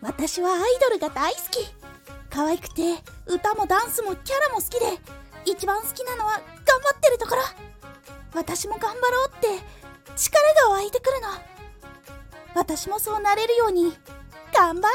私はアイドルが大好き。可愛くて歌もダンスもキャラも好きで一番好きなのは頑張ってるところ。私も頑張ろうって力が湧いてくるの。私もそうなれるように頑張るぞ。